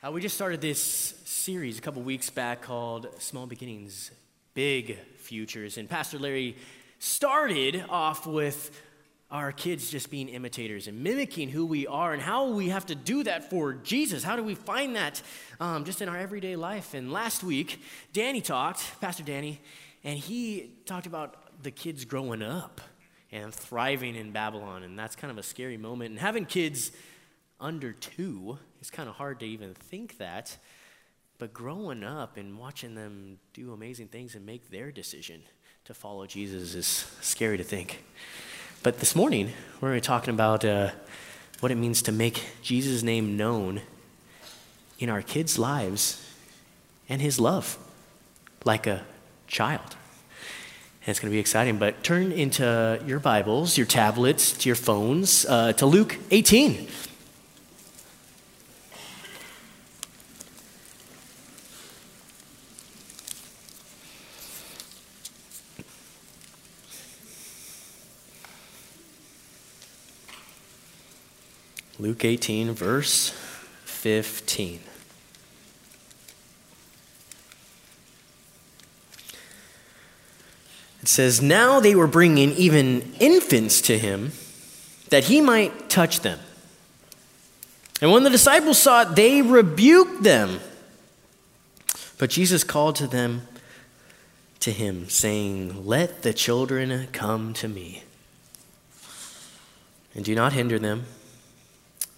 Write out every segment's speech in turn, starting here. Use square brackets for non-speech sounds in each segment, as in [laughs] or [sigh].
Uh, we just started this series a couple weeks back called Small Beginnings, Big Futures. And Pastor Larry started off with our kids just being imitators and mimicking who we are and how we have to do that for Jesus. How do we find that um, just in our everyday life? And last week, Danny talked, Pastor Danny, and he talked about the kids growing up and thriving in Babylon. And that's kind of a scary moment. And having kids under two, it's kind of hard to even think that. But growing up and watching them do amazing things and make their decision to follow Jesus is scary to think. But this morning, we're going to be talking about uh, what it means to make Jesus' name known in our kids' lives and his love like a child. And it's going to be exciting. But turn into your Bibles, your tablets, to your phones, uh, to Luke 18. Luke 18, verse 15. It says, Now they were bringing even infants to him that he might touch them. And when the disciples saw it, they rebuked them. But Jesus called to them, to him, saying, Let the children come to me, and do not hinder them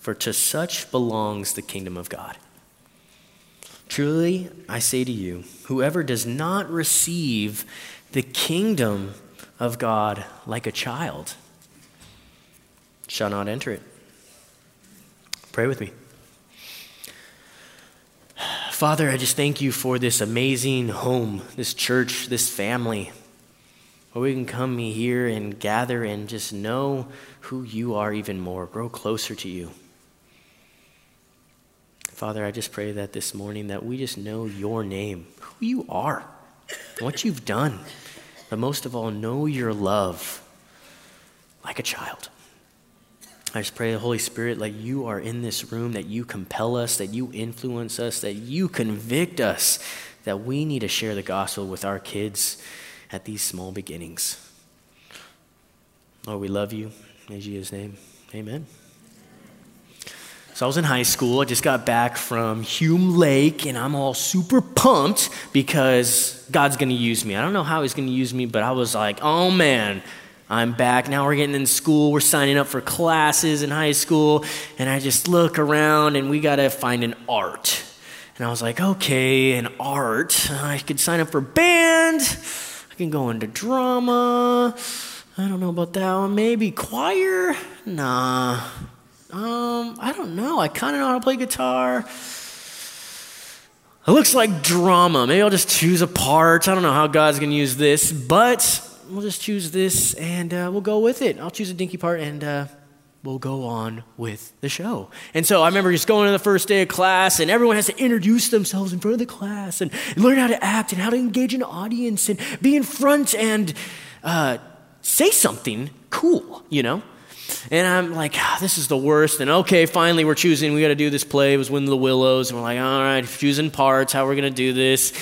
for to such belongs the kingdom of God. Truly, I say to you, whoever does not receive the kingdom of God like a child shall not enter it. Pray with me. Father, I just thank you for this amazing home, this church, this family, where we can come here and gather and just know who you are even more, grow closer to you. Father, I just pray that this morning that we just know your name, who you are, what you've done, but most of all, know your love like a child. I just pray, the Holy Spirit, like you are in this room, that you compel us, that you influence us, that you convict us, that we need to share the gospel with our kids at these small beginnings. Lord, we love you. In Jesus' name, amen. So I was in high school. I just got back from Hume Lake, and I'm all super pumped because God's going to use me. I don't know how He's going to use me, but I was like, oh man, I'm back. Now we're getting in school. We're signing up for classes in high school. And I just look around, and we got to find an art. And I was like, okay, an art. I could sign up for band. I can go into drama. I don't know about that one. Maybe choir? Nah. Um, I don't know. I kind of know how to play guitar. It looks like drama. Maybe I'll just choose a part. I don't know how God's going to use this, but we'll just choose this and uh, we'll go with it. I'll choose a dinky part and uh, we'll go on with the show. And so I remember just going to the first day of class, and everyone has to introduce themselves in front of the class and, learn how to act and how to engage an audience and be in front and uh, say something cool, you know? And I'm like, ah, this is the worst. And okay, finally we're choosing, we got to do this play. It was Wind of the Willows. And we're like, all right, choosing parts, how are we're going to do this.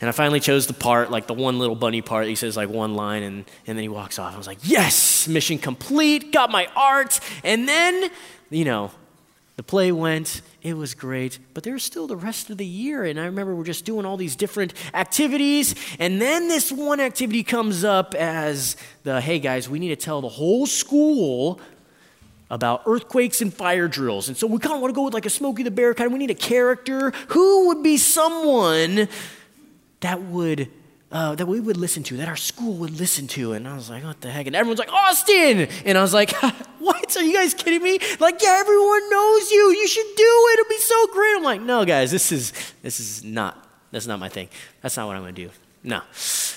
And I finally chose the part, like the one little bunny part. He says like one line and, and then he walks off. I was like, yes, mission complete, got my art. And then, you know, the play went, it was great, but there's still the rest of the year. And I remember we're just doing all these different activities. And then this one activity comes up as the hey guys, we need to tell the whole school about earthquakes and fire drills. And so we kind of want to go with like a Smokey the Bear kind of, we need a character. Who would be someone that would, uh, that we would listen to, that our school would listen to? And I was like, what the heck? And everyone's like, Austin! And I was like, [laughs] what? Are you guys kidding me? Like, yeah, everyone knows you. You should do it. It'll be so great. I'm like, no, guys, this is, this is not, that's not my thing. That's not what I'm going to do. No.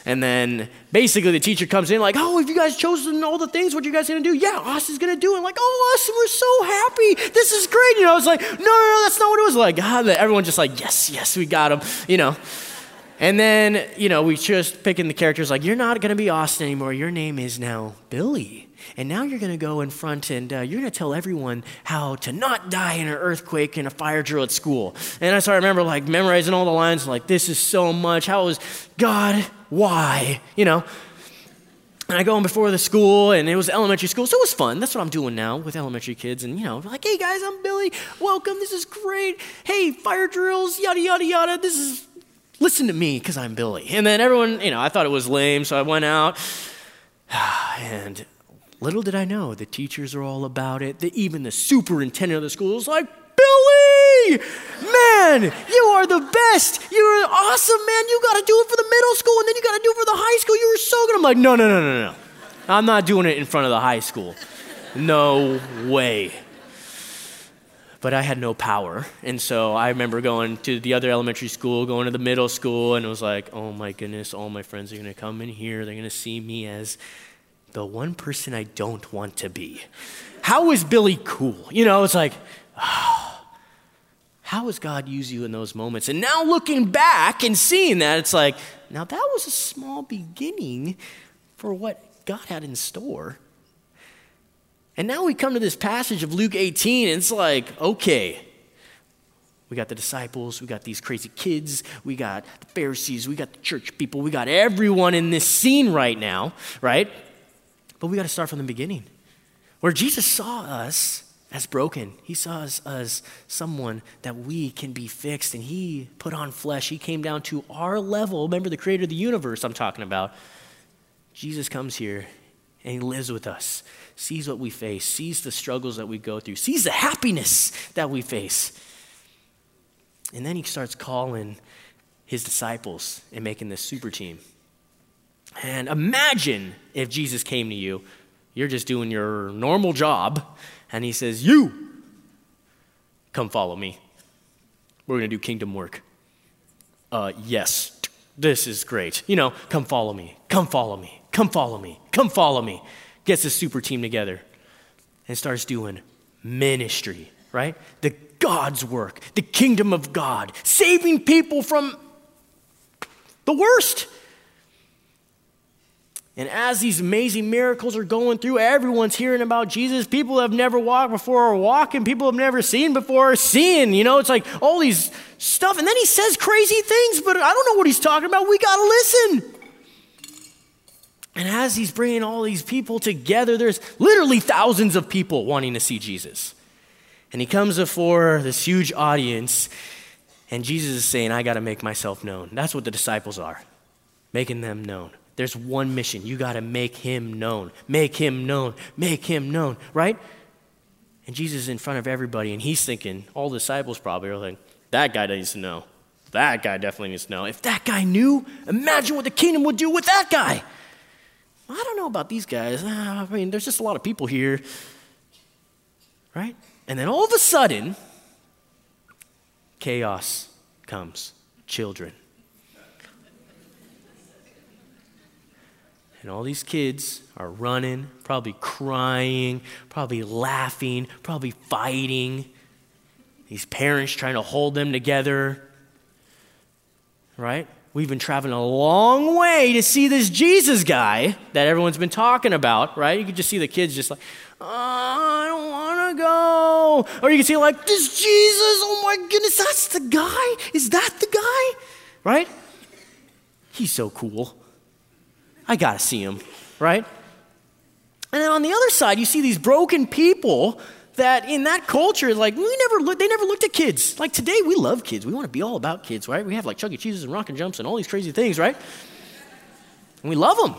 And then basically the teacher comes in like, oh, have you guys chosen all the things? What you guys to do? Yeah, Austin's to do it. Like, oh, Austin, we're so happy. This is great. You know, I was like, no, no, no, that's not what it was like. [laughs] God, everyone just like, yes, yes, we got him, you know. And then, you know, we just picking the characters like, you're not to be Austin anymore. Your name is now Billy. And now you're going to go in front and uh, you're going to tell everyone how to not die in an earthquake in a fire drill at school. And I started remember like memorizing all the lines, like, this is so much. How is God, why? You know? And I go in before the school, and it was elementary school, so it was fun. That's what I'm doing now with elementary kids. And, you know, like, hey guys, I'm Billy. Welcome. This is great. Hey, fire drills, yada, yada, yada. This is listen to me because I'm Billy. And then everyone, you know, I thought it was lame, so I went out. [sighs] And little did I know, the teachers are all about it. The, even the superintendent of the school was like, Billy, man, you are the best. You're awesome, man. You got to do it for the middle school, and then you got to do it for the high school. You were so good. I'm like, no, no, no, no, no. I'm not doing it in front of the high school. No way but I had no power. And so I remember going to the other elementary school, going to the middle school, and it was like, oh my goodness, all my friends are going to come in here. They're going to see me as the one person I don't want to be. How is Billy cool? You know, it's like, oh, [sighs] how does God use you in those moments? And now looking back and seeing that, it's like, now that was a small beginning for what God had in store. And now we come to this passage of Luke 18, and it's like, okay, we got the disciples, we got these crazy kids, we got the Pharisees, we got the church people, we got everyone in this scene right now, right? But we got to start from the beginning. Where Jesus saw us as broken, he saw us as someone that we can be fixed, and he put on flesh. He came down to our level. Remember the creator of the universe I'm talking about. Jesus comes here and he lives with us sees what we face, sees the struggles that we go through, sees the happiness that we face. And then he starts calling his disciples and making this super team. And imagine if Jesus came to you, you're just doing your normal job, and he says, You, come follow me. We're going to do kingdom work. Uh, yes, this is great. You know, come follow me, come follow me, come follow me, come follow me gets a super team together and starts doing ministry, right? The God's work, the kingdom of God, saving people from the worst. And as these amazing miracles are going through, everyone's hearing about Jesus. People have never walked before are walking. People have never seen before are seeing. You know, it's like all these stuff. And then he says crazy things, but I don't know what he's talking about. We got to listen. And as he's bringing all these people together, there's literally thousands of people wanting to see Jesus. And he comes before this huge audience, and Jesus is saying, I got to make myself known. That's what the disciples are, making them known. There's one mission. You got to make him known. Make him known. Make him known, right? And Jesus is in front of everybody, and he's thinking, all disciples probably are like, that guy needs to know. That guy definitely needs to know. If that guy knew, imagine what the kingdom would do with that guy. I don't know about these guys. Ah, I mean, there's just a lot of people here. Right? And then all of a sudden, chaos comes. Children. And all these kids are running, probably crying, probably laughing, probably fighting. These parents trying to hold them together. Right? We've been traveling a long way to see this Jesus guy that everyone's been talking about, right? You can just see the kids just like, oh, I don't want to go. Or you can see like, this Jesus, oh my goodness, that's the guy? Is that the guy? Right? He's so cool. I got to see him, right? And then on the other side, you see these broken people that in that culture, like we never look, they never looked at kids. Like today, we love kids. We want to be all about kids, right? We have like Chuck E. Cheese's and Rockin' Jumps and all these crazy things, right? And we love them.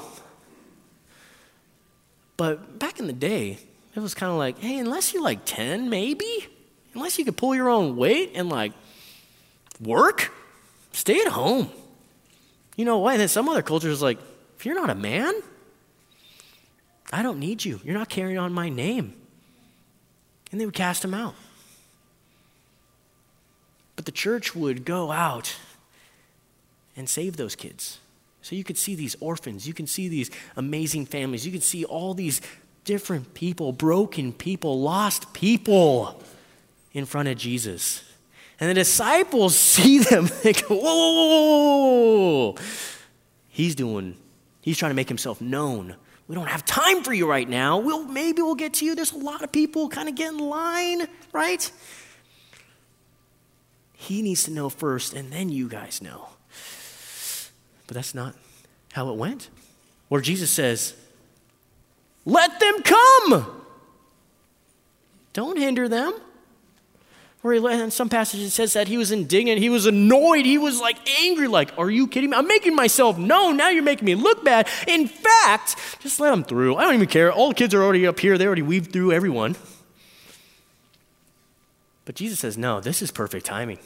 But back in the day, it was kind of like, hey, unless you're like 10, maybe, unless you could pull your own weight and like work, stay at home. You know what? And then some other cultures like, you're not a man, I don't need you. You're not carrying on my name and they would cast him out. But the church would go out and save those kids. So you could see these orphans, you can see these amazing families, you can see all these different people, broken people, lost people in front of Jesus. And the disciples [laughs] see them. They go, whoa, whoa, whoa, whoa. He's doing, he's trying to make himself known. We don't have time for you right now. We'll, maybe we'll get to you. There's a lot of people kind of get in line, right? He needs to know first, and then you guys know. But that's not how it went. Where Jesus says, Let them come. Don't hinder them. Where he, in some passages it says that he was indignant, he was annoyed, he was like angry, like, Are you kidding me? I'm making myself known. Now you're making me look bad. In fact, just let them through. I don't even care. All the kids are already up here, they already weaved through everyone. But Jesus says, No, this is perfect timing.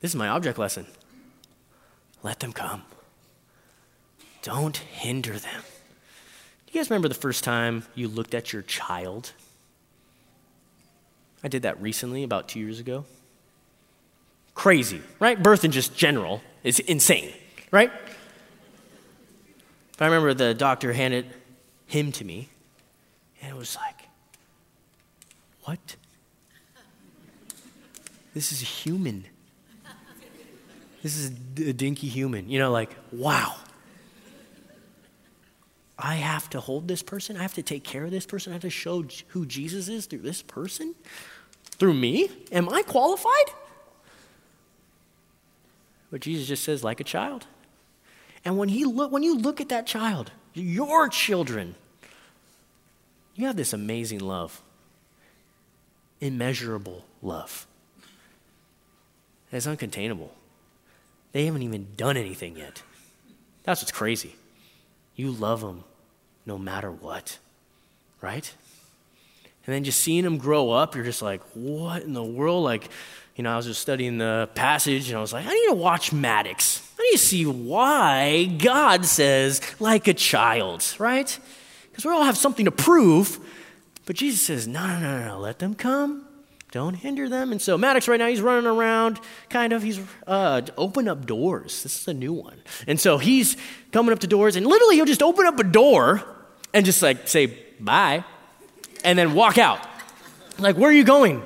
This is my object lesson. Let them come. Don't hinder them. Do you guys remember the first time you looked at your child? I did that recently, about two years ago. Crazy, right? Birth in just general is insane, right? But I remember the doctor handed him to me, and it was like, what? This is a human. This is a dinky human. You know, like, wow. I have to hold this person. I have to take care of this person. I have to show who Jesus is through this person? Through me? Am I qualified? But Jesus just says, like a child. And when, he look, when you look at that child, your children, you have this amazing love, immeasurable love. It's uncontainable. They haven't even done anything yet. That's what's crazy. You love them no matter what, right? And then just seeing them grow up, you're just like, what in the world? Like, you know, I was just studying the passage and I was like, I need to watch Maddox. I need to see why God says, like a child, right? Because we all have something to prove. But Jesus says, no, no, no, no, let them come. Don't hinder them. And so Maddox right now, he's running around, kind of. He's uh, open up doors. This is a new one. And so he's coming up to doors, and literally he'll just open up a door and just like say bye, and then walk out. Like, where are you going?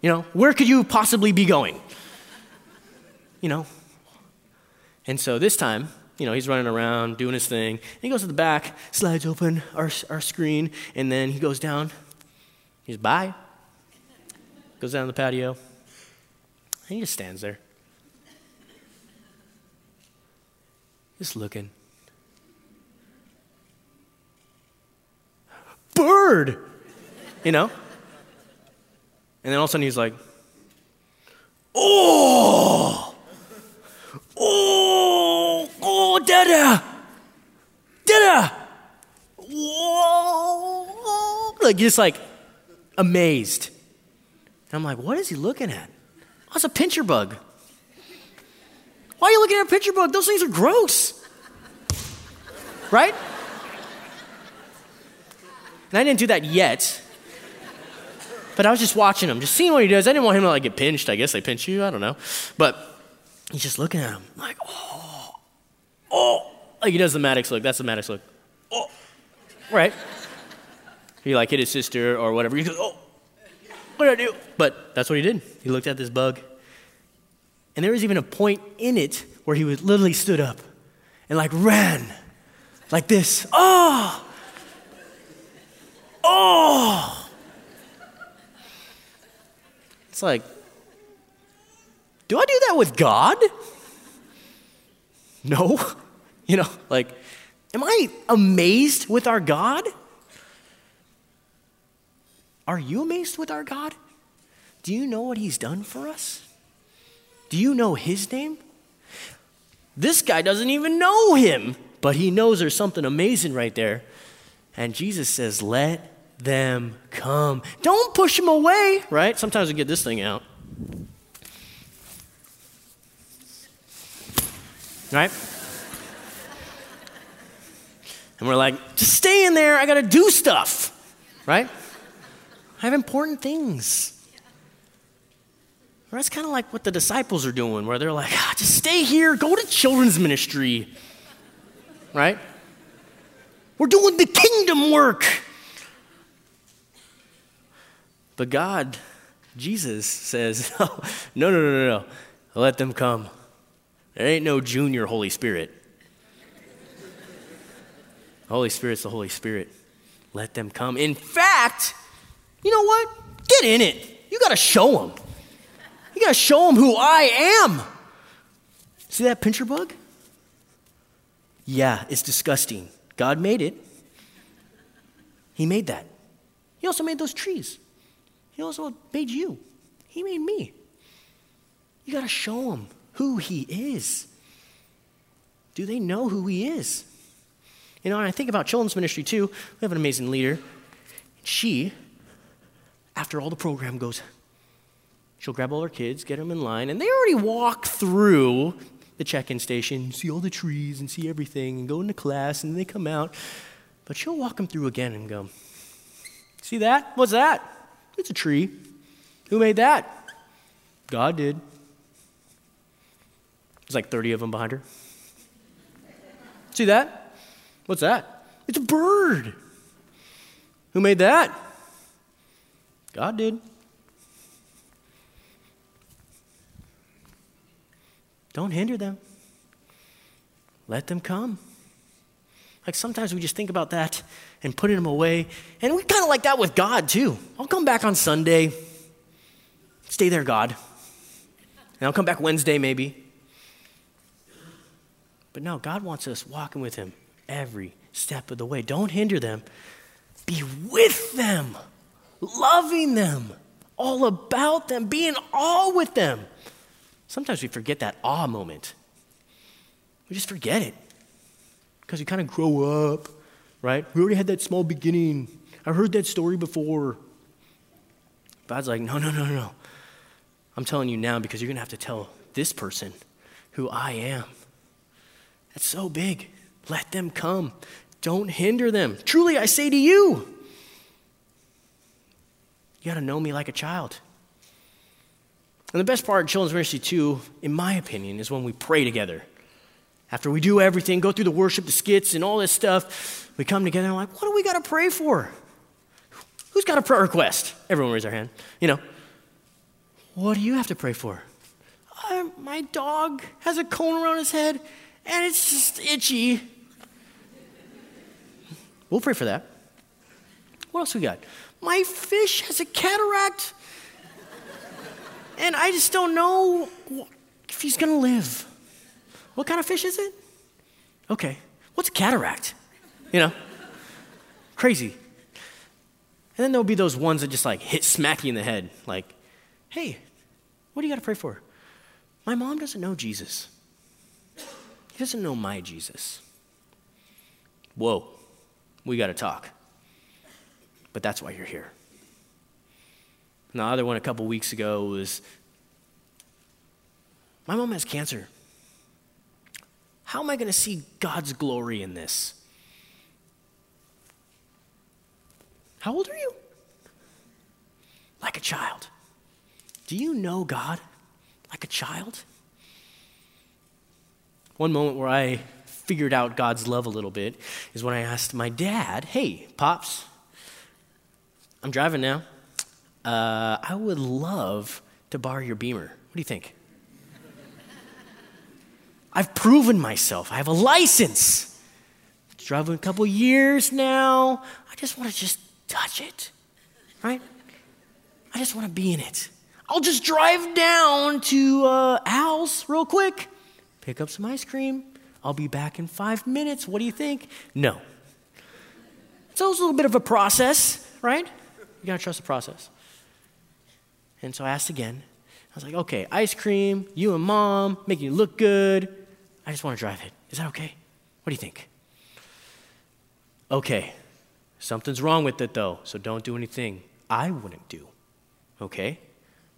You know, where could you possibly be going? You know. And so this time, you know, he's running around doing his thing. And he goes to the back, slides open our, our screen, and then he goes down. He's bye goes down to the patio, and he just stands there. Just looking. Bird! You know? And then all of a sudden he's like, Oh! Oh! Oh, Dada! Dada! Whoa! Like, just like amazed. And I'm like, what is he looking at? Oh, it's a pincher bug. Why are you looking at a pincher bug? Those things are gross. Right? And I didn't do that yet. But I was just watching him, just seeing what he does. I didn't want him to like get pinched. I guess they pinch you. I don't know. But he's just looking at him like, oh, oh. Like he does the Maddox look. That's the Maddox look. Oh, right. He like hit his sister or whatever. He goes, oh, what did I do? But that's what he did. He looked at this bug. And there was even a point in it where he was literally stood up and like ran like this. Oh! Oh! It's like, do I do that with God? No. [laughs] You know, like, am I amazed with our God? Are you amazed with our God? Do you know what He's done for us? Do you know His name? This guy doesn't even know Him, but he knows there's something amazing right there. And Jesus says, Let them come. Don't push them away, right? Sometimes we get this thing out. Right? And we're like, just stay in there. I got to do stuff. Right? I have important things. that's kind of like what the disciples are doing, where they're like, ah, just stay here, go to children's ministry. Right? We're doing the kingdom work. But God Jesus says, [laughs] no, no, no, no, no. Let them come. There ain't no junior Holy Spirit. Holy Spirit's the Holy Spirit. Let them come. In fact, you know what? Get in it. You got to show them. You got to show them who I am. See that pincher bug? Yeah, it's disgusting. God made it. He made that. He also made those trees. He also made you. He made me. You got to show them who He is. Do they know who He is? You know, and I think about children's ministry too. We have an amazing leader. She, after all the program goes, she'll grab all her kids, get them in line, and they already walk through the check in station, see all the trees and see everything, and go into class, and then they come out. But she'll walk them through again and go, See that? What's that? It's a tree. Who made that? God did. There's like 30 of them behind her. See that? What's that? It's a bird. Who made that? God did. Don't hinder them. Let them come. Like sometimes we just think about that and putting them away. And we kind of like that with God too. I'll come back on Sunday. Stay there, God. And I'll come back Wednesday maybe. But no, God wants us walking with Him every step of the way. Don't hinder them. Be with them, loving them, all about them, being all with them. Sometimes we forget that awe moment. We just forget it because we kind of grow up, right? We already had that small beginning. I heard that story before. God's like, no, no, no, no. I'm telling you now because you're going to have to tell this person who I am. That's so big. Let them come. Don't hinder them. Truly, I say to you, you got to know me like a child. And the best part of children's ministry, too, in my opinion, is when we pray together. After we do everything, go through the worship, the skits, and all this stuff, we come together and we're like, what do we got to pray for? Who's got a prayer request? Everyone raise their hand. You know, what do you have to pray for? Uh, my dog has a cone around his head and it's just itchy. We'll pray for that. What else we got? My fish has a cataract and I just don't know if he's going to live. What kind of fish is it? Okay. What's a cataract? You know? Crazy. And then there'll be those ones that just like hit smack you in the head. Like, hey, what do you got to pray for? My mom doesn't know Jesus. He doesn't know my Jesus. Whoa, we got to talk. But that's why you're here. And the other one a couple weeks ago was my mom has cancer. How am I going to see God's glory in this? How old are you? Like a child. Do you know God like a child? One moment where I figured out God's love a little bit is when I asked my dad, Hey, Pops, I'm driving now. Uh, I would love to borrow your beamer. What do you think? I've proven myself. I have a license. It's Driving a couple years now. I just want to just touch it, right? I just want to be in it. I'll just drive down to uh, Al's real quick, pick up some ice cream. I'll be back in five minutes. What do you think? No. It's always a little bit of a process, right? You gotta trust the process. And so I asked again. I was like, okay, ice cream, you and mom, making you look good. I just want to drive it. Is that okay? What do you think? Okay. Something's wrong with it though, so don't do anything I wouldn't do. Okay?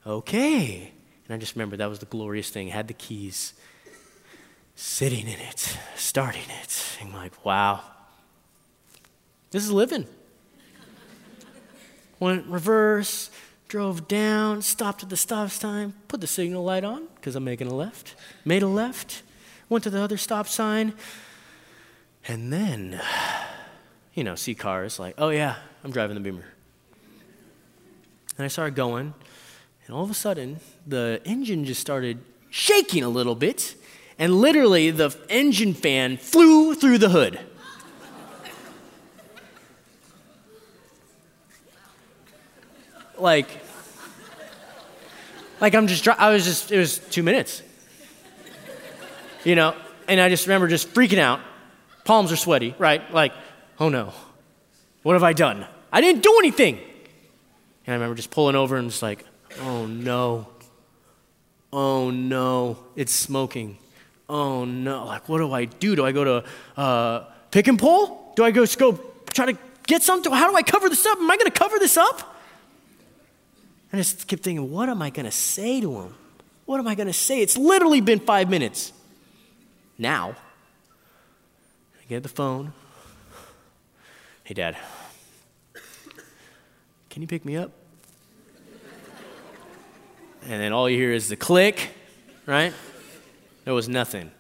Okay. And I just remember that was the glorious thing. Had the keys, sitting in it, starting it. And I'm like, wow, this is living. Went reverse, drove down, stopped at the stop sign, put the signal light on because I'm making a left, made a left, went to the other stop sign, and then, you know, see cars like, oh yeah, I'm driving the Beamer. And I started going, And all of a sudden, the engine just started shaking a little bit, and literally the engine fan flew through the hood. Like, like I'm just, I was just, it was two minutes. You know, and I just remember just freaking out. Palms are sweaty, right? Like, oh no, what have I done? I didn't do anything. And I remember just pulling over and just like, oh no, oh no, it's smoking. Oh no, like what do I do? Do I go to uh, pick and pull? Do I go, go try to get something? How do I cover this up? Am I going to cover this up? I just kept thinking, what am I going to say to him? What am I going to say? It's literally been five minutes. Now, I get the phone. Hey, Dad, can you pick me up? And then all you hear is the click, right? There was nothing.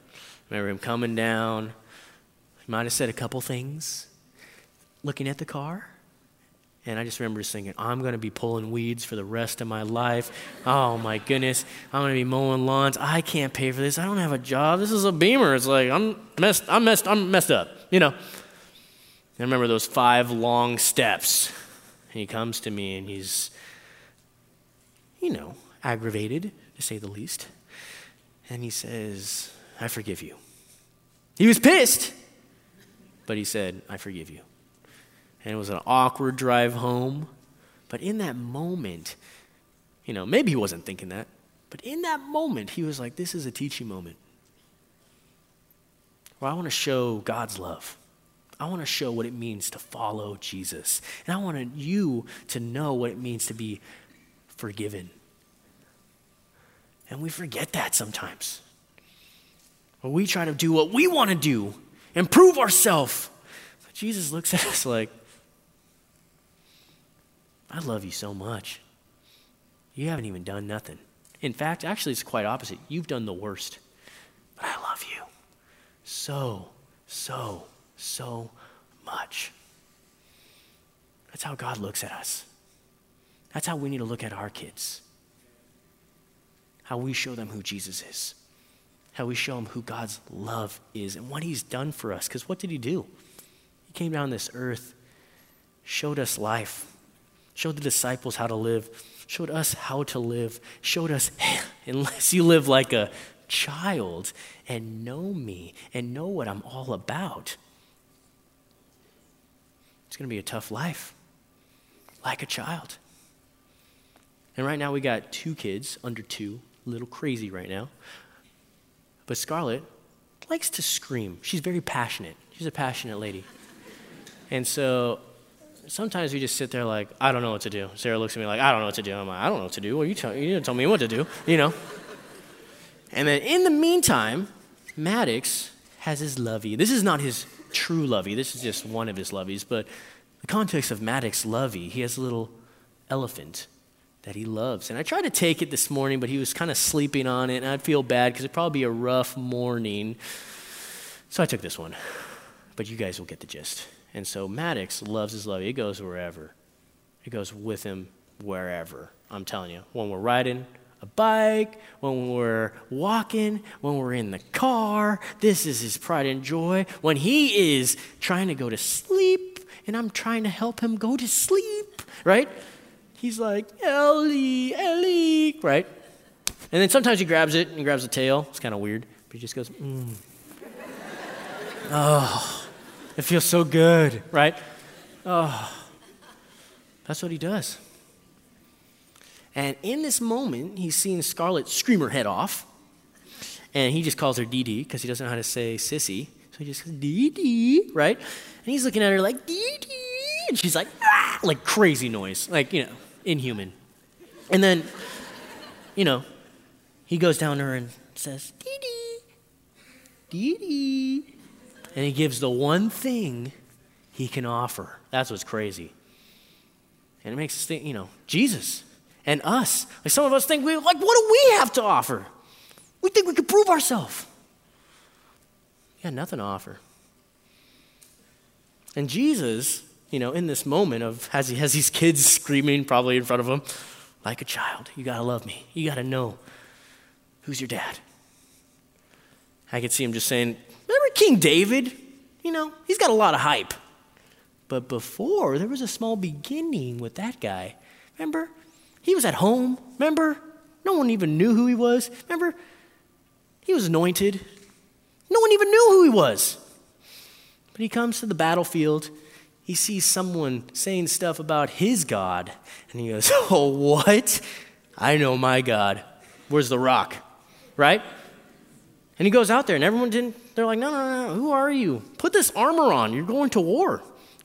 Remember him coming down. He might have said a couple things, looking at the car. And I just remember just thinking, I'm going to be pulling weeds for the rest of my life. Oh my goodness. I'm going to be mowing lawns. I can't pay for this. I don't have a job. This is a beamer. It's like, I'm messed, I'm messed, I'm messed up, you know. I remember those five long steps. And he comes to me and he's, you know, aggravated, to say the least. And he says, I forgive you. He was pissed, but he said, I forgive you and it was an awkward drive home. But in that moment, you know, maybe he wasn't thinking that, but in that moment, he was like, This is a teaching moment. Where I want to show God's love. I want to show what it means to follow Jesus. And I want you to know what it means to be forgiven. And we forget that sometimes. Or we try to do what we want to do and prove ourselves. Jesus looks at us like, I love you so much. You haven't even done nothing. In fact, actually, it's quite opposite. You've done the worst. But I love you so, so, so much. That's how God looks at us. That's how we need to look at our kids. How we show them who Jesus is. How we show them who God's love is and what He's done for us. Because what did He do? He came down this earth, showed us life, showed the disciples how to live, showed us how to live, showed us, [laughs] unless you live like a child and know me and know what I'm all about, it's going to be a tough life, like a child. And right now we got two kids under two, a little crazy right now. But Scarlett likes to scream. She's very passionate. She's a passionate lady. And so sometimes we just sit there like, I don't know what to do. Sarah looks at me like, I don't know what to do. I'm like, I don't know what to do. Well, you, tell, you didn't tell me what to do, you know? and then in the meantime, Maddox has his lovey. This is not his true lovey. This is just one of his loveys. But the context of Maddox's lovey, he has a little elephant that he loves. And I tried to take it this morning, but he was kind of sleeping on it, and I'd feel bad because it'd probably be a rough morning. So I took this one. But you guys will get the gist. And so Maddox loves his love. It goes wherever. It goes with him wherever. I'm telling you. When we're riding a bike, when we're walking, when we're in the car, this is his pride and joy. When he is trying to go to sleep and I'm trying to help him go to sleep, right? He's like, Ellie, Ellie, right? And then sometimes he grabs it and grabs the tail. It's kind of weird, but he just goes, mm. [laughs] oh. It feels so good, right? Oh, that's what he does. And in this moment, he's seeing Scarlett scream her head off. And he just calls her Dee Dee because he doesn't know how to say sissy. So he just goes, Dee Dee, right? And he's looking at her like, Dee Dee. And she's like, ah, like crazy noise, like, you know, inhuman. And then, you know, he goes down to her and says, Dee Dee, Dee Dee and he gives the one thing he can offer. That's what's crazy. And it makes us think, you know, Jesus and us. Like some of us think, we, like, what do we have to offer? We think we could prove ourselves. Got nothing to offer. And Jesus, you know, in this moment of, as he has these kids [laughs] screaming probably in front of him, like a child. You got to love me. You got to know who's your dad. I could see him just saying, King David? You know, he's got a lot of hype. But before, there was a small beginning with that guy. Remember? He was at home. Remember? No one even knew who he was. Remember? He was anointed. No one even knew who he was. But he comes to the battlefield. He sees someone saying stuff about his God. And he goes, [laughs] Oh, what? I know my God. Where's the rock? Right? And he goes out there, and everyone didn't, they're like, No, no, no, who are you? Put this armor on. You're going to war.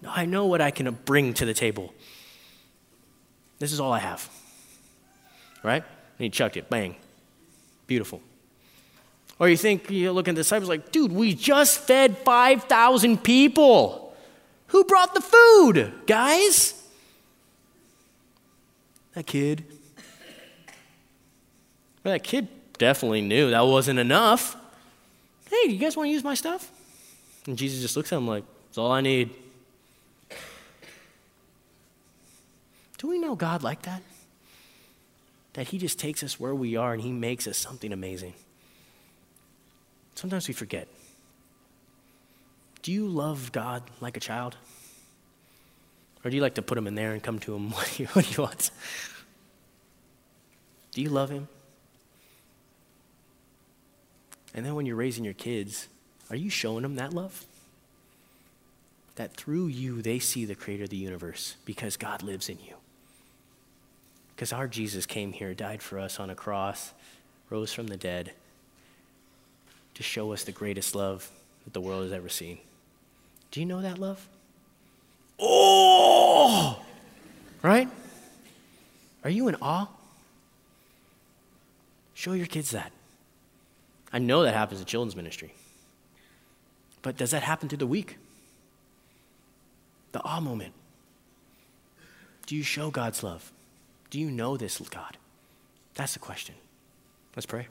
I know what I can bring to the table. This is all I have. Right? And he chucked it. Bang. Beautiful. Or you think, you look at the disciples like, dude, we just fed 5,000 people. Who brought the food, guys? That kid. Well, that kid definitely knew that wasn't enough. Hey, you guys want to use my stuff? And Jesus just looks at him like, it's all I need. Do we know God like that? That He just takes us where we are and He makes us something amazing. Sometimes we forget. Do you love God like a child? Or do you like to put him in there and come to him when [laughs] he, when he wants? Do you love him? And then when you're raising your kids, are you showing them that love? That through you, they see the creator of the universe because God lives in you. Because our Jesus came here, died for us on a cross, rose from the dead to show us the greatest love that the world has ever seen. Do you know that love? Oh! Right? Are you in awe? Show your kids that. I know that happens in children's ministry. But does that happen through the week? The awe moment. Do you show God's love? Do you know this God? That's the question. Let's pray.